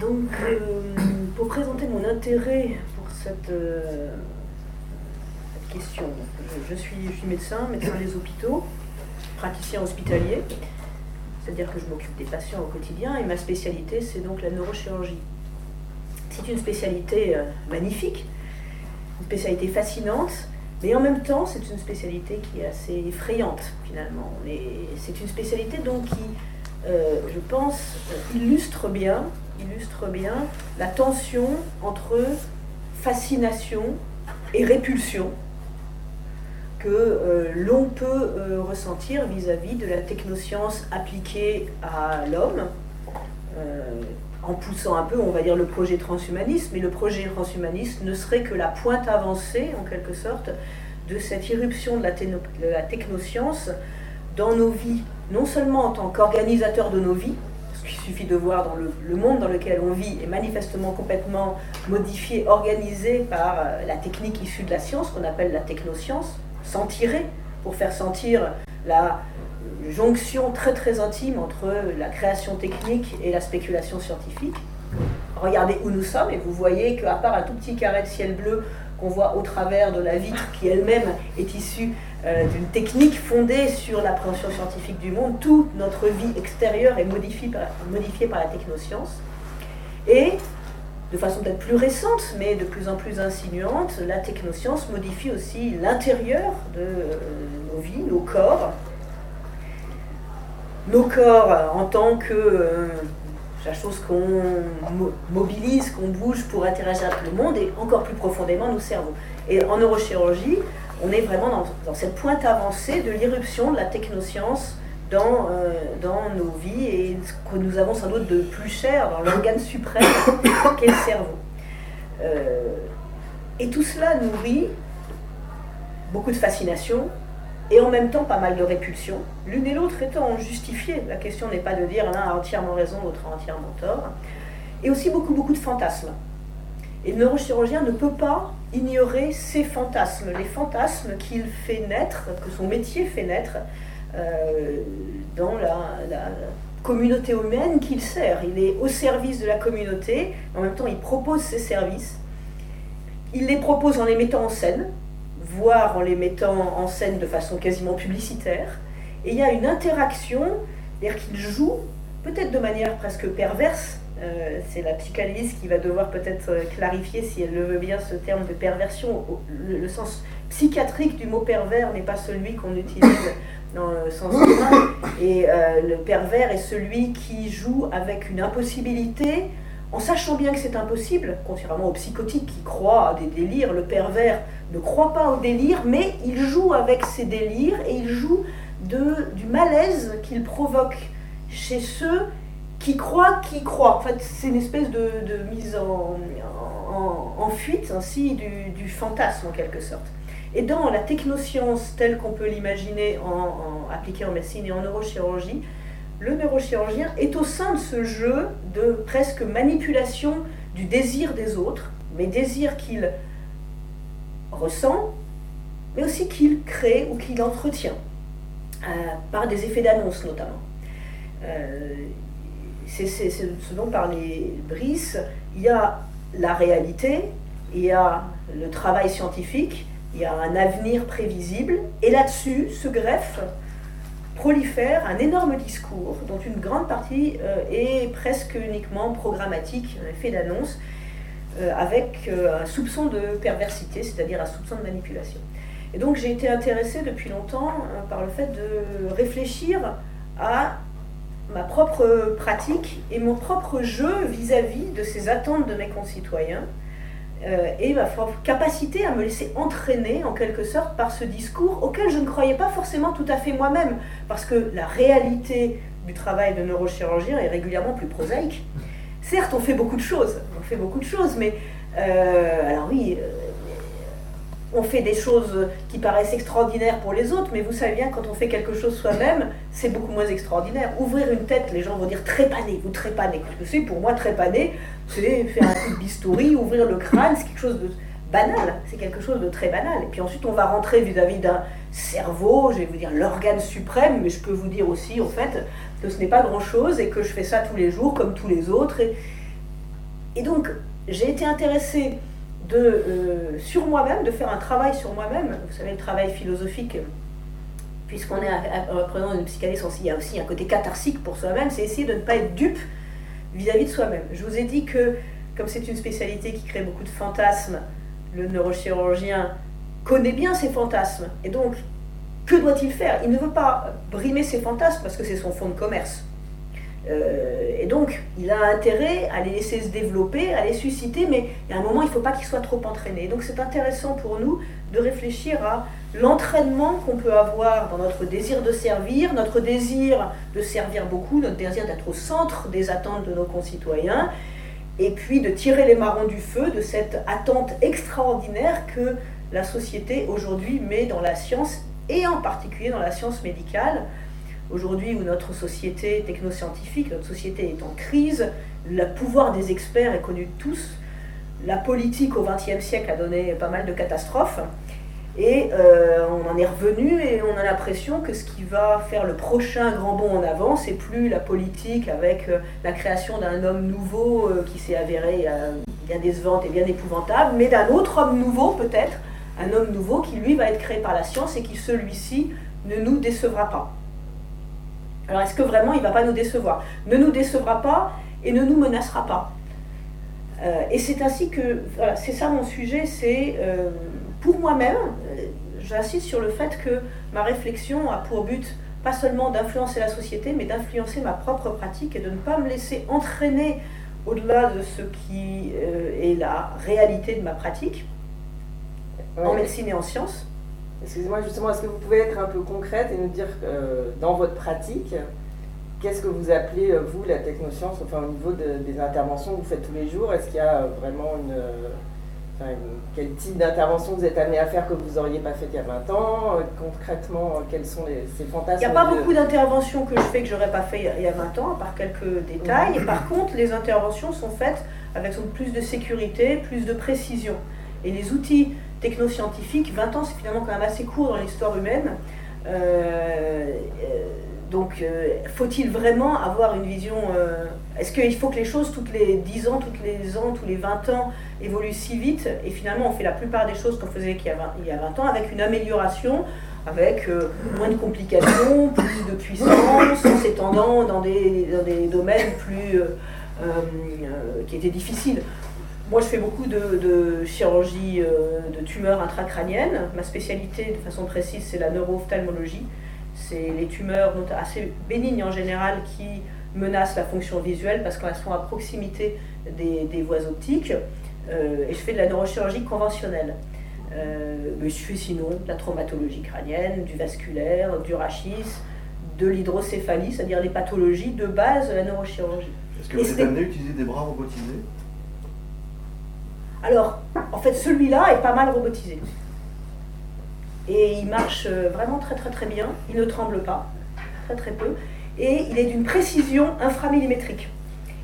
Donc, euh, pour présenter mon intérêt pour cette, euh, question, je, suis, médecin, médecin des hôpitaux, praticien hospitalier, c'est-à-dire que je m'occupe des patients au quotidien, et ma spécialité, c'est donc la neurochirurgie. C'est une spécialité euh, magnifique, une spécialité fascinante, mais en même temps, c'est une spécialité qui est assez effrayante, finalement. C'est une spécialité donc qui, je pense, illustre bien, illustre bien la tension entre fascination et répulsion que euh, l'on peut euh, ressentir vis-à-vis de la technoscience appliquée à l'homme, euh, en poussant un peu, on va dire, le projet transhumaniste, mais le projet transhumaniste ne serait que la pointe avancée, en quelque sorte, de cette irruption de la, de la technoscience dans nos vies, non seulement en tant qu'organisateur de nos vies, suffit de voir dans le, monde dans lequel on vit est manifestement complètement modifié, organisé par euh, la technique issue de la science, qu'on appelle la technoscience, s'en tirer pour faire sentir la jonction très très intime entre la création technique et la spéculation scientifique. Regardez où nous sommes et vous voyez qu'à part un tout petit carré de ciel bleu qu'on voit au travers de la vitre qui elle-même est issue euh, d'une technique fondée sur l'appréhension scientifique du monde, toute notre vie extérieure est modifiée par, la technoscience. Et de façon peut-être plus récente, mais de plus en plus insinuante, la technoscience modifie aussi l'intérieur de euh, nos vies, nos corps. Nos corps euh, en tant que la chose qu'on mo- mobilise, qu'on bouge pour interagir avec le monde, et encore plus profondément nos cerveaux. Et en neurochirurgie, on est vraiment dans, cette pointe avancée de l'irruption de la technoscience dans, euh, dans nos vies et ce que nous avons sans doute de plus cher dans l'organe suprême qu'est le cerveau. Euh, et tout cela nourrit beaucoup de fascination et en même temps pas mal de répulsion, l'une et l'autre étant justifiées. La question n'est pas de dire l'un a entièrement raison, l'autre a entièrement tort. Et aussi beaucoup, beaucoup de fantasmes. Et le neurochirurgien ne peut pas ignorer ces fantasmes, les fantasmes qu'il fait naître, que son métier fait naître euh, dans la, la communauté humaine qu'il sert. Il est au service de la communauté, en même temps il propose ses services. Il les propose en les mettant en scène, voire en les mettant en scène de façon quasiment publicitaire. Et il y a une interaction, c'est-à-dire qu'il joue, peut-être de manière presque perverse, euh, c'est la psychanalyse qui va devoir peut-être euh, clarifier, si elle le veut bien, ce terme de perversion. Le, sens psychiatrique du mot pervers n'est pas celui qu'on utilise dans le sens humain. Et euh, le pervers est celui qui joue avec une impossibilité, en sachant bien que c'est impossible, contrairement au psychotique qui croit à des délires. Le pervers ne croit pas au délire, mais il joue avec ses délires et il joue du malaise qu'il provoque chez ceux qui croient qui croient. En fait, c'est une espèce de, de mise en, en, fuite ainsi du, du, fantasme en quelque sorte. Et dans la technoscience telle qu'on peut l'imaginer en, en, appliquée en médecine et en neurochirurgie, le neurochirurgien est au sein de ce jeu de presque manipulation du désir des autres, mais désir qu'il ressent, mais aussi qu'il crée ou qu'il entretient, euh, par des effets d'annonce notamment. Euh, c'est ce dont parlait Brice, il y a la réalité, il y a le travail scientifique, il y a un avenir prévisible, et là-dessus se greffe, prolifère un énorme discours dont une grande partie euh, est presque uniquement programmatique, un effet d'annonce, euh, avec euh, un soupçon de perversité, c'est-à-dire un soupçon de manipulation. Et donc j'ai été intéressée depuis longtemps par le fait de réfléchir à ma propre pratique et mon propre jeu vis-à-vis -vis de ces attentes de mes concitoyens euh, et ma capacité à me laisser entraîner en quelque sorte par ce discours auquel je ne croyais pas forcément tout à fait moi-même parce que la réalité du travail de neurochirurgien est régulièrement plus prosaïque. Certes, on fait beaucoup de choses, on fait beaucoup de choses, mais euh, alors oui, euh, on fait des choses qui paraissent extraordinaires pour les autres, mais vous savez bien, quand on fait quelque chose soi-même, c'est beaucoup moins extraordinaire. Ouvrir une tête, les gens vont dire trépaner, vous trépanez. Parce que c'est? Pour moi trépaner, c'est faire un coup de bistouri, ouvrir le crâne, c'est quelque chose de banal, c'est quelque chose de très banal. Et puis ensuite, on va rentrer vis-à-vis d'un cerveau, je vais vous dire l'organe suprême, mais je peux vous dire aussi, en fait, que ce n'est pas grand-chose et que je fais ça tous les jours comme tous les autres. Et Et donc, j'ai été intéressée de, euh, sur moi-même, de faire un travail sur moi-même. Vous savez, le travail philosophique, puisqu'on est représentant d'une psychanalyse, il y a aussi un côté catharsique pour soi-même, c'est essayer de ne pas être dupe vis-à-vis de soi-même. Je vous ai dit que, comme c'est une spécialité qui crée beaucoup de fantasmes, le neurochirurgien connaît bien ses fantasmes. Et donc, que doit-il faire? Il ne veut pas brimer ses fantasmes parce que c'est son fonds de commerce. Euh, et donc, il a intérêt à les laisser se développer, à les susciter, mais il y a un moment, il ne faut pas qu'ils soient trop entraînés. Donc, c'est intéressant pour nous de réfléchir à l'entraînement qu'on peut avoir dans notre désir de servir, notre désir de servir beaucoup, notre désir d'être au centre des attentes de nos concitoyens, et puis de tirer les marrons du feu de cette attente extraordinaire que la société aujourd'hui met dans la science, et en particulier dans la science médicale. Aujourd'hui, où notre société technoscientifique, notre société est en crise, le pouvoir des experts est connu de tous, la politique au XXe siècle a donné pas mal de catastrophes, et euh, on en est revenu et on a l'impression que ce qui va faire le prochain grand bond en avant, c'est plus la politique avec euh, la création d'un homme nouveau euh, qui s'est avéré bien décevante et bien épouvantable, mais d'un autre homme nouveau peut-être, un homme nouveau qui lui va être créé par la science et qui celui-ci ne nous décevra pas. Alors est-ce que vraiment il ne va pas nous décevoir? Ne nous décevra pas et ne nous menacera pas. Euh, et c'est ainsi que, voilà, c'est ça mon sujet, c'est euh, pour moi-même, euh, j'insiste sur le fait que ma réflexion a pour but pas seulement d'influencer la société, mais d'influencer ma propre pratique et de ne pas me laisser entraîner au-delà de ce qui est la réalité de ma pratique en médecine et en sciences. Excusez-moi, justement, est-ce que vous pouvez être un peu concrète et nous dire euh, dans votre pratique, qu'est-ce que vous appelez, euh, vous, la technoscience, enfin au niveau des interventions que vous faites tous les jours? Est-ce qu'il y a vraiment une, Quel type d'intervention vous êtes amené à faire que vous n'auriez pas fait il y a 20 ans? Concrètement, quels sont les, ces fantasmes Il n'y a pas beaucoup d'interventions que je fais que je n'aurais pas fait il y a 20 ans, à part quelques détails. Et par contre, les interventions sont faites avec plus de sécurité, plus de précision. Et les outils technoscientifique. 20 ans, c'est finalement quand même assez court dans l'histoire humaine. Euh, euh, donc, euh, faut-il vraiment avoir une vision Est-ce qu'il faut que les choses, toutes les 10 ans, toutes les ans, tous les 20 ans, évoluent si vite? Et finalement, on fait la plupart des choses qu'on faisait il y, a 20, il y a 20 ans avec une amélioration, avec moins de complications, plus de puissance, en s'étendant dans des, dans des, domaines plus, qui étaient difficiles. Moi, je fais beaucoup de, chirurgie euh, de tumeurs intracrâniennes. Ma spécialité, de façon précise, c'est la neuro-ophtalmologie. C'est les tumeurs assez bénignes en général qui menacent la fonction visuelle parce qu'elles sont à proximité des, voies optiques. Euh, et je fais de la neurochirurgie conventionnelle. Euh, mais je fais sinon de la traumatologie crânienne, du vasculaire, du rachis, de l'hydrocéphalie, c'est-à-dire les pathologies de base de la neurochirurgie. Est-ce que vous êtes amené à utiliser des bras robotisés? Alors, en fait, celui-là est pas mal robotisé. Et il marche euh, vraiment très très très bien. Il ne tremble pas, très très peu. Et il est d'une précision inframillimétrique.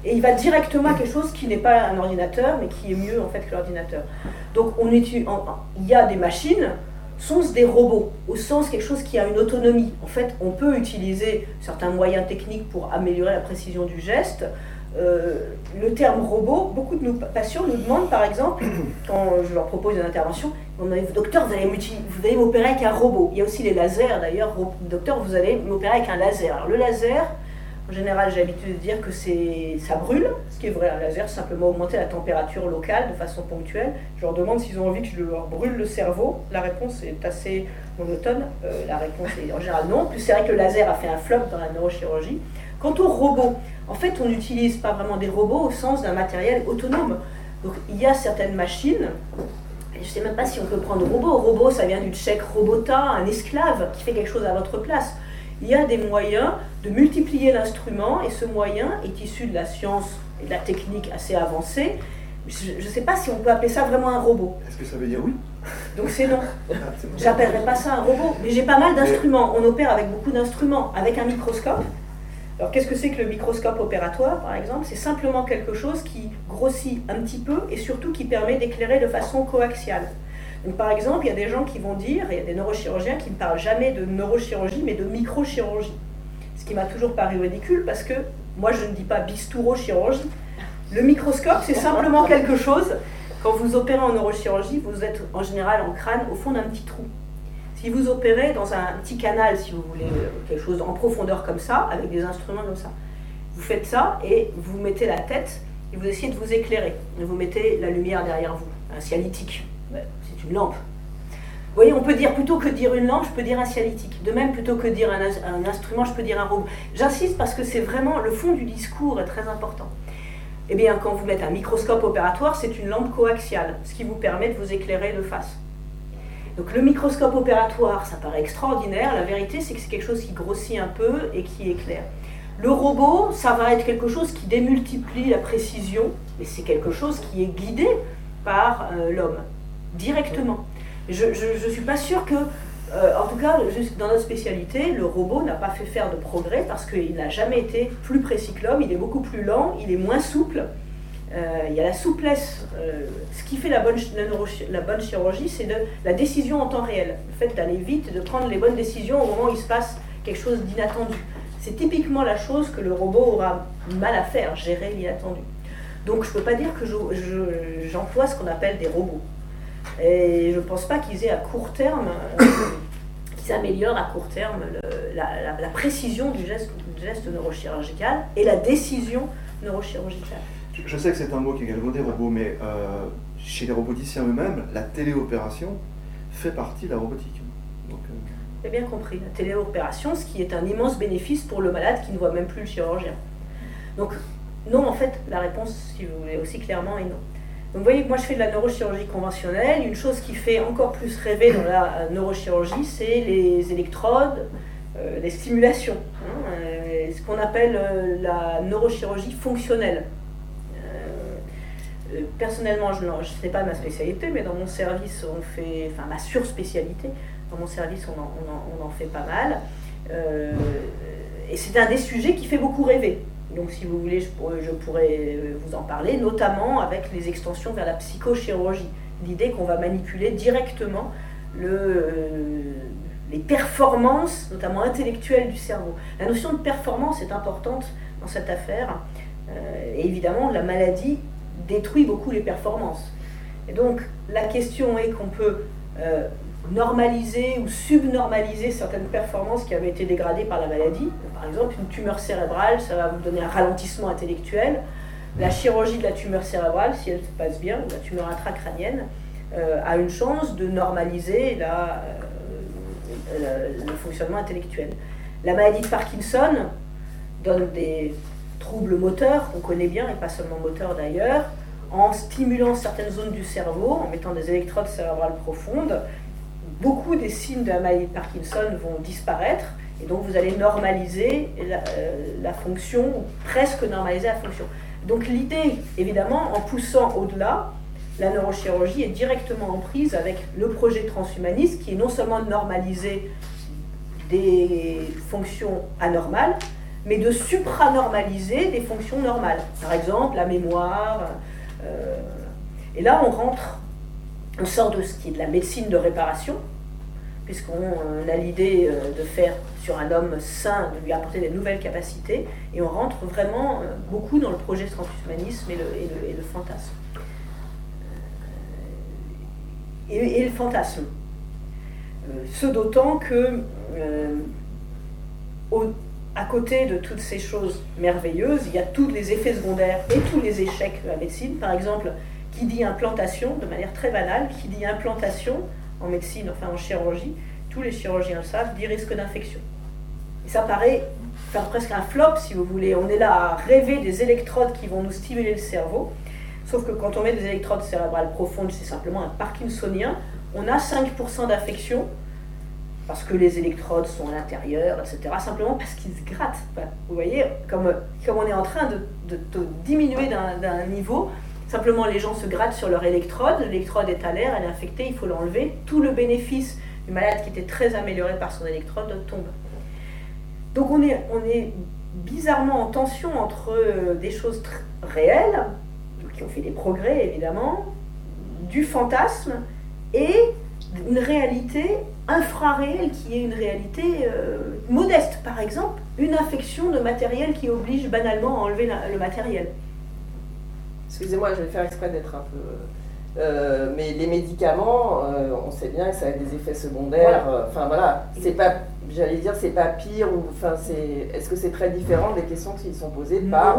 Et il va directement à quelque chose qui n'est pas un ordinateur, mais qui est mieux en fait que l'ordinateur. Donc on il y a des machines, sont des robots, au sens quelque chose qui a une autonomie. En fait, on peut utiliser certains moyens techniques pour améliorer la précision du geste, euh, le terme robot, beaucoup de nos patients nous demandent par exemple, quand je leur propose une intervention, docteur, vous allez, vous m'opérer avec un robot. Il y a aussi les lasers d'ailleurs, docteur, vous allez m'opérer avec un laser. Alors le laser, en général, j'ai l'habitude de dire que ça brûle, ce qui est vrai. Un laser, c'est simplement augmenter la température locale de façon ponctuelle. Je leur demande s'ils ont envie que je leur brûle le cerveau. La réponse est assez monotone. Euh, la réponse est en général non. Plus c'est vrai que le laser a fait un flop dans la neurochirurgie. Quant au robot, en fait, on n'utilise pas vraiment des robots au sens d'un matériel autonome. Donc, il y a certaines machines, je ne sais même pas si on peut prendre robot. Robot, ça vient du tchèque robota, un esclave qui fait quelque chose à votre place. Il y a des moyens de multiplier l'instrument et ce moyen est issu de la science et de la technique assez avancée. Je ne sais pas si on peut appeler ça vraiment un robot. Est-ce que ça veut dire oui? Donc c'est non. Ah, J'appellerais pas ça un robot. Mais j'ai pas mal d'instruments. On opère avec beaucoup d'instruments, avec un microscope. Alors qu'est-ce que c'est que le microscope opératoire, par exemple? C'est simplement quelque chose qui grossit un petit peu et surtout qui permet d'éclairer de façon coaxiale. Donc par exemple, il y a des gens qui vont dire, il y a des neurochirurgiens qui ne parlent jamais de neurochirurgie, mais de microchirurgie. Ce qui m'a toujours paru ridicule parce que moi je ne dis pas bistourochirurgie, Le microscope, c'est simplement quelque chose. Quand vous opérez en neurochirurgie, vous êtes en général en crâne au fond d'un petit trou. Si vous opérez dans un petit canal, si vous voulez, quelque chose en profondeur comme ça, avec des instruments comme ça, vous faites ça et vous mettez la tête et vous essayez de vous éclairer. Vous mettez la lumière derrière vous, un cialytique. C'est une lampe. Vous voyez, on peut dire, plutôt que dire une lampe, je peux dire un cialytique. De même, plutôt que dire un, instrument, je peux dire un robot. J'insiste parce que c'est vraiment, le fond du discours est très important. Eh bien, quand vous mettez un microscope opératoire, c'est une lampe coaxiale, ce qui vous permet de vous éclairer de face. Donc le microscope opératoire, ça paraît extraordinaire. La vérité, c'est que c'est quelque chose qui grossit un peu et qui éclaire. Le robot, ça va être quelque chose qui démultiplie la précision, mais c'est quelque chose qui est guidé par euh, l'homme, directement. Je ne suis pas sûre que, euh, en tout cas, dans notre spécialité, le robot n'a pas fait faire de progrès parce qu'il n'a jamais été plus précis que l'homme, il est beaucoup plus lent, il est moins souple. Euh, il y a la souplesse. ce qui fait la bonne, la bonne chirurgie, c'est la décision en temps réel. Le fait d'aller vite, de prendre les bonnes décisions au moment où il se passe quelque chose d'inattendu. C'est typiquement la chose que le robot aura mal à faire, gérer l'inattendu. Donc je ne peux pas dire que j'emploie ce qu'on appelle des robots. Et je ne pense pas qu'ils aient à court terme, euh, qu'ils améliorent à court terme la, précision du geste neurochirurgical et la décision neurochirurgicale. Je sais que c'est un mot qui est galvaudé, robot, mais euh, chez les roboticiens eux-mêmes, la téléopération fait partie de la robotique. Donc, euh, bien compris. La téléopération, ce qui est un immense bénéfice pour le malade qui ne voit même plus le chirurgien. Donc, non, en fait, la réponse, si vous voulez, aussi clairement est non. Donc, vous voyez que moi, je fais de la neurochirurgie conventionnelle. Une chose qui fait encore plus rêver dans la euh, neurochirurgie, c'est les électrodes, les stimulations. Hein, ce qu'on appelle la neurochirurgie fonctionnelle. Personnellement, je ne sais pas ma spécialité, mais dans mon service, on fait, enfin ma surspécialité, dans mon service, on en, fait pas mal. Euh, et c'est un des sujets qui fait beaucoup rêver. Donc, si vous voulez, je pourrais, vous en parler, notamment avec les extensions vers la psychochirurgie. L'idée qu'on va manipuler directement le, les performances, notamment intellectuelles du cerveau. La notion de performance est importante dans cette affaire. Euh, et évidemment, la maladie détruit beaucoup les performances. Et donc, la question est qu'on peut euh, normaliser ou subnormaliser certaines performances qui avaient été dégradées par la maladie. Par exemple, une tumeur cérébrale, ça va vous donner un ralentissement intellectuel. La chirurgie de la tumeur cérébrale, si elle se passe bien, ou la tumeur intracrânienne, euh, a une chance de normaliser la, euh, le, fonctionnement intellectuel. La maladie de Parkinson donne des troubles moteurs qu'on connaît bien, et pas seulement moteurs d'ailleurs, en stimulant certaines zones du cerveau, en mettant des électrodes cérébrales profondes, beaucoup des signes de la maladie de Parkinson vont disparaître et donc vous allez normaliser la, euh, fonction, ou presque normaliser la fonction. Donc l'idée, évidemment, en poussant au-delà, la neurochirurgie est directement en prise avec le projet transhumaniste qui est non seulement de normaliser des fonctions anormales, mais de supranormaliser des fonctions normales. Par exemple, la mémoire. Euh, et là, on rentre on sort de ce qui est de la médecine de réparation, puisqu'on euh, a l'idée euh, de faire sur un homme sain, de lui apporter des nouvelles capacités, et on rentre vraiment beaucoup dans le projet transhumanisme et le, et le, fantasme. Et, le fantasme. ce d'autant que, à côté de toutes ces choses merveilleuses, il y a tous les effets secondaires et tous les échecs de la médecine. Par exemple, qui dit implantation, de manière très banale, qui dit implantation en médecine, enfin en chirurgie, tous les chirurgiens le savent, dit risque d'infection. Ça paraît faire presque un flop, si vous voulez. On est là à rêver des électrodes qui vont nous stimuler le cerveau. Sauf que quand on met des électrodes cérébrales profondes, c'est simplement un parkinsonien, on a 5% d'infection parce que les électrodes sont à l'intérieur, etc. Simplement parce qu'ils se grattent. vous voyez, comme, comme on est en train de, de, de diminuer d'un niveau, Simplement, les gens se grattent sur leur électrode, l'électrode est à l'air, elle est infectée, il faut l'enlever. Tout le bénéfice du malade qui était très amélioré par son électrode tombe. Donc on est, on est bizarrement en tension entre euh, des choses réelles, qui ont fait des progrès évidemment, du fantasme et une réalité infraréelle qui est une réalité euh, modeste. Par exemple, une infection de matériel qui oblige banalement à enlever le matériel. Excusez-moi, je vais faire exprès d'être un peu. Euh, mais les médicaments, euh, on sait bien que ça a des effets secondaires. euh, Enfin voilà, c'est pas, j'allais dire, c'est pas pire ou, enfin c'est, est-ce que c'est très différent des questions qui sont posées par,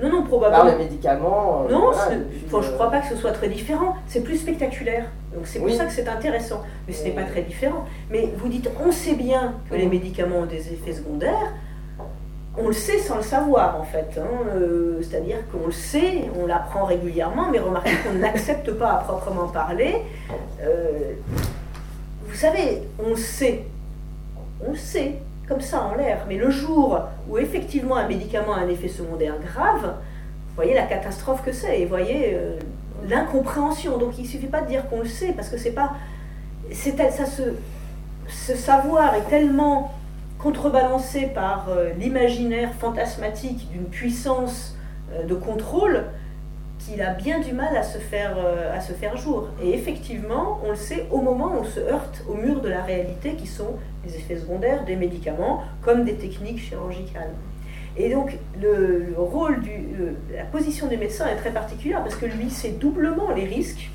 Non. Non, non, par probablement. les médicaments Non, voilà, depuis, enfin, je crois pas que ce soit très différent. C'est plus spectaculaire. Donc c'est pour Oui. ça que c'est intéressant. Mais ce n'est pas très différent. Mais vous dites, on sait bien que les médicaments ont des effets secondaires. On le sait sans le savoir en fait. hein. Euh, C'est-à-dire qu'on le sait, on l'apprend régulièrement, mais remarquez qu'on n'accepte pas à proprement parler. Euh, vous savez, on sait. On sait, comme ça en l'air. Mais le jour où effectivement un médicament a un effet secondaire grave, vous voyez la catastrophe que c'est et voyez euh, l'incompréhension. Donc il ne suffit pas de dire qu'on le sait parce que c'est pas. C'est ça se, ce savoir est tellement contrebalancé par euh, l'imaginaire fantasmatique d'une puissance euh, de contrôle qu'il a bien du mal à se, faire, euh, à se faire jour. Et effectivement, on le sait au moment où on se heurte au mur de la réalité qui sont les effets secondaires des médicaments comme des techniques chirurgicales. Et donc, le, le rôle du. le- la position du médecin est très particulière parce que lui, c'est doublement les risques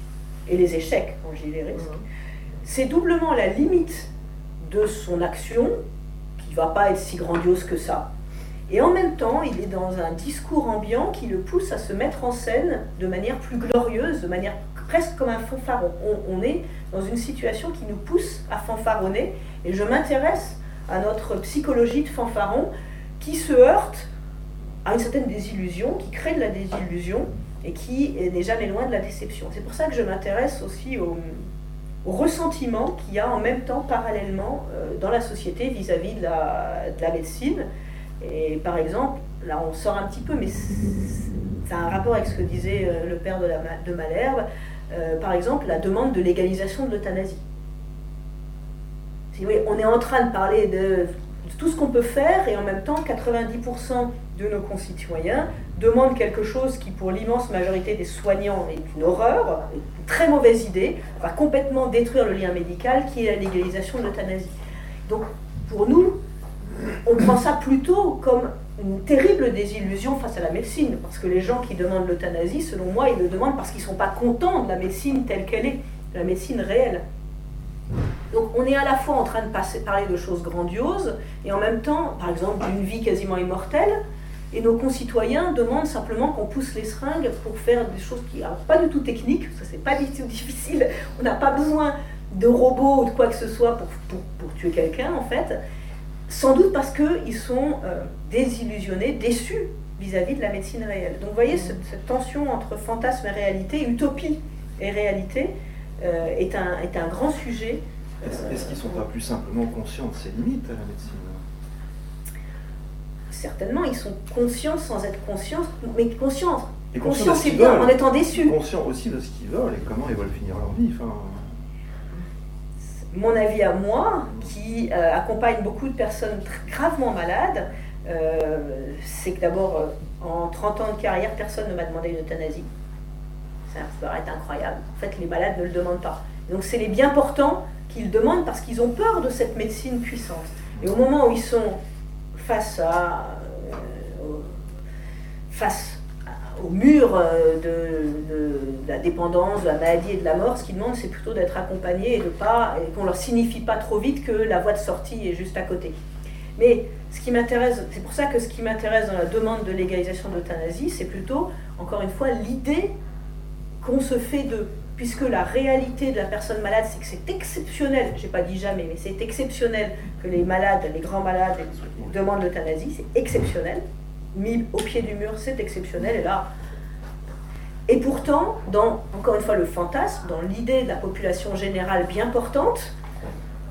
et les échecs, quand je dis les risques. C'est doublement la limite de son action, pas être si grandiose que ça. Et en même temps, il est dans un discours ambiant qui le pousse à se mettre en scène de manière plus glorieuse, de manière presque comme un fanfaron. On, on est dans une situation qui nous pousse à fanfaronner. Et je m'intéresse à notre psychologie de fanfaron qui se heurte à une certaine désillusion, qui crée de la désillusion et qui n'est jamais loin de la déception. C'est pour ça que je m'intéresse aussi au, ressentiment qu'il y a en même temps parallèlement euh, dans la société vis-à-vis de la, de la médecine. Et par exemple, là on sort un petit peu, mais c'est c'est un rapport avec ce que disait euh, le père de, Malherbe, Euh, par exemple la demande de légalisation de l'euthanasie. Voyez, on est en train de parler de tout ce qu'on peut faire et en même temps 90% de nos concitoyens demandent quelque chose qui pour l'immense majorité des soignants est une horreur, une très mauvaise idée, va complètement détruire le lien médical qui est la légalisation de l'euthanasie. Donc pour nous, on prend ça plutôt comme une terrible désillusion face à la médecine, parce que les gens qui demandent l'euthanasie, selon moi, ils le demandent parce qu'ils ne sont pas contents de la médecine telle qu'elle est, de la médecine réelle. Donc on est à la fois en train de parler de choses grandioses, et en même temps, par exemple, d'une vie quasiment immortelle, et nos concitoyens demandent simplement qu'on pousse les seringues pour faire des choses qui sont pas du tout techniques, ça c'est pas du tout difficile, on n'a pas besoin de robots ou de quoi que ce soit pour, pour, pour tuer quelqu'un en fait, sans doute parce qu'ils sont euh, désillusionnés, déçus vis-à-vis de la médecine réelle. Donc vous voyez, cette, cette tension entre fantasme et réalité, utopie et réalité, euh, est, un, est un grand sujet. Est-ce qu'ils ne sont pas plus simplement conscients de ses limites à la médecine Certainement, ils sont conscients sans être conscients, mais conscients. Et Conscients, c'est bien, en étant déçus. Conscients aussi de ce qu'ils veulent et comment ils veulent finir leur vie. Enfin, Mon avis à moi, qui euh, accompagne beaucoup de personnes gravement malades, euh, c'est que d'abord, euh, en 30 ans de carrière, personne ne m'a demandé une euthanasie. Ça peut paraître incroyable. En fait, les malades ne le demandent pas. Donc c'est les bien portants qui le demandent parce qu'ils ont peur de cette médecine puissante. Et au moment où ils sont face euh, au- mur euh, de, la dépendance, de la maladie et de la mort, ce qu'ils demandent, c'est plutôt d'être accompagnés et de pas qu'on leur signifie pas trop vite que la voie de sortie est juste à côté. Mais ce qui m'intéresse, c'est pour ça que ce qui m'intéresse dans la demande de légalisation de l'euthanasie, c'est plutôt, encore une fois, l'idée qu'on se fait d'eux. Puisque la réalité de la personne malade, c'est que c'est exceptionnel, j'ai pas dit jamais, mais c'est exceptionnel que les malades, les grands malades demandent l'euthanasie, c'est exceptionnel. Mis au pied du mur, c'est exceptionnel. Et là, et pourtant, dans, encore une fois, le fantasme, dans l'idée de la population générale bien portante,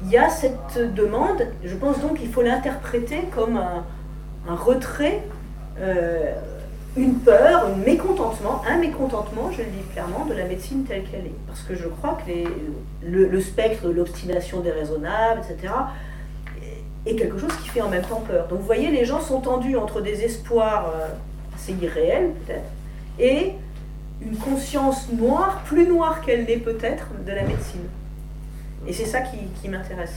il y a cette demande, je pense donc qu'il faut l'interpréter comme un, retrait, euh, une peur, un mécontentement, un mécontentement, je le dis clairement, de la médecine telle qu'elle est. Parce que je crois que le, spectre de l'obstination déraisonnable, etc., est quelque chose qui fait en même temps peur. Donc vous voyez, les gens sont tendus entre des espoirs euh, assez irréels, peut-être, et une conscience noire, plus noire qu'elle n'est peut-être, de la médecine. Et c'est ça qui m'intéresse.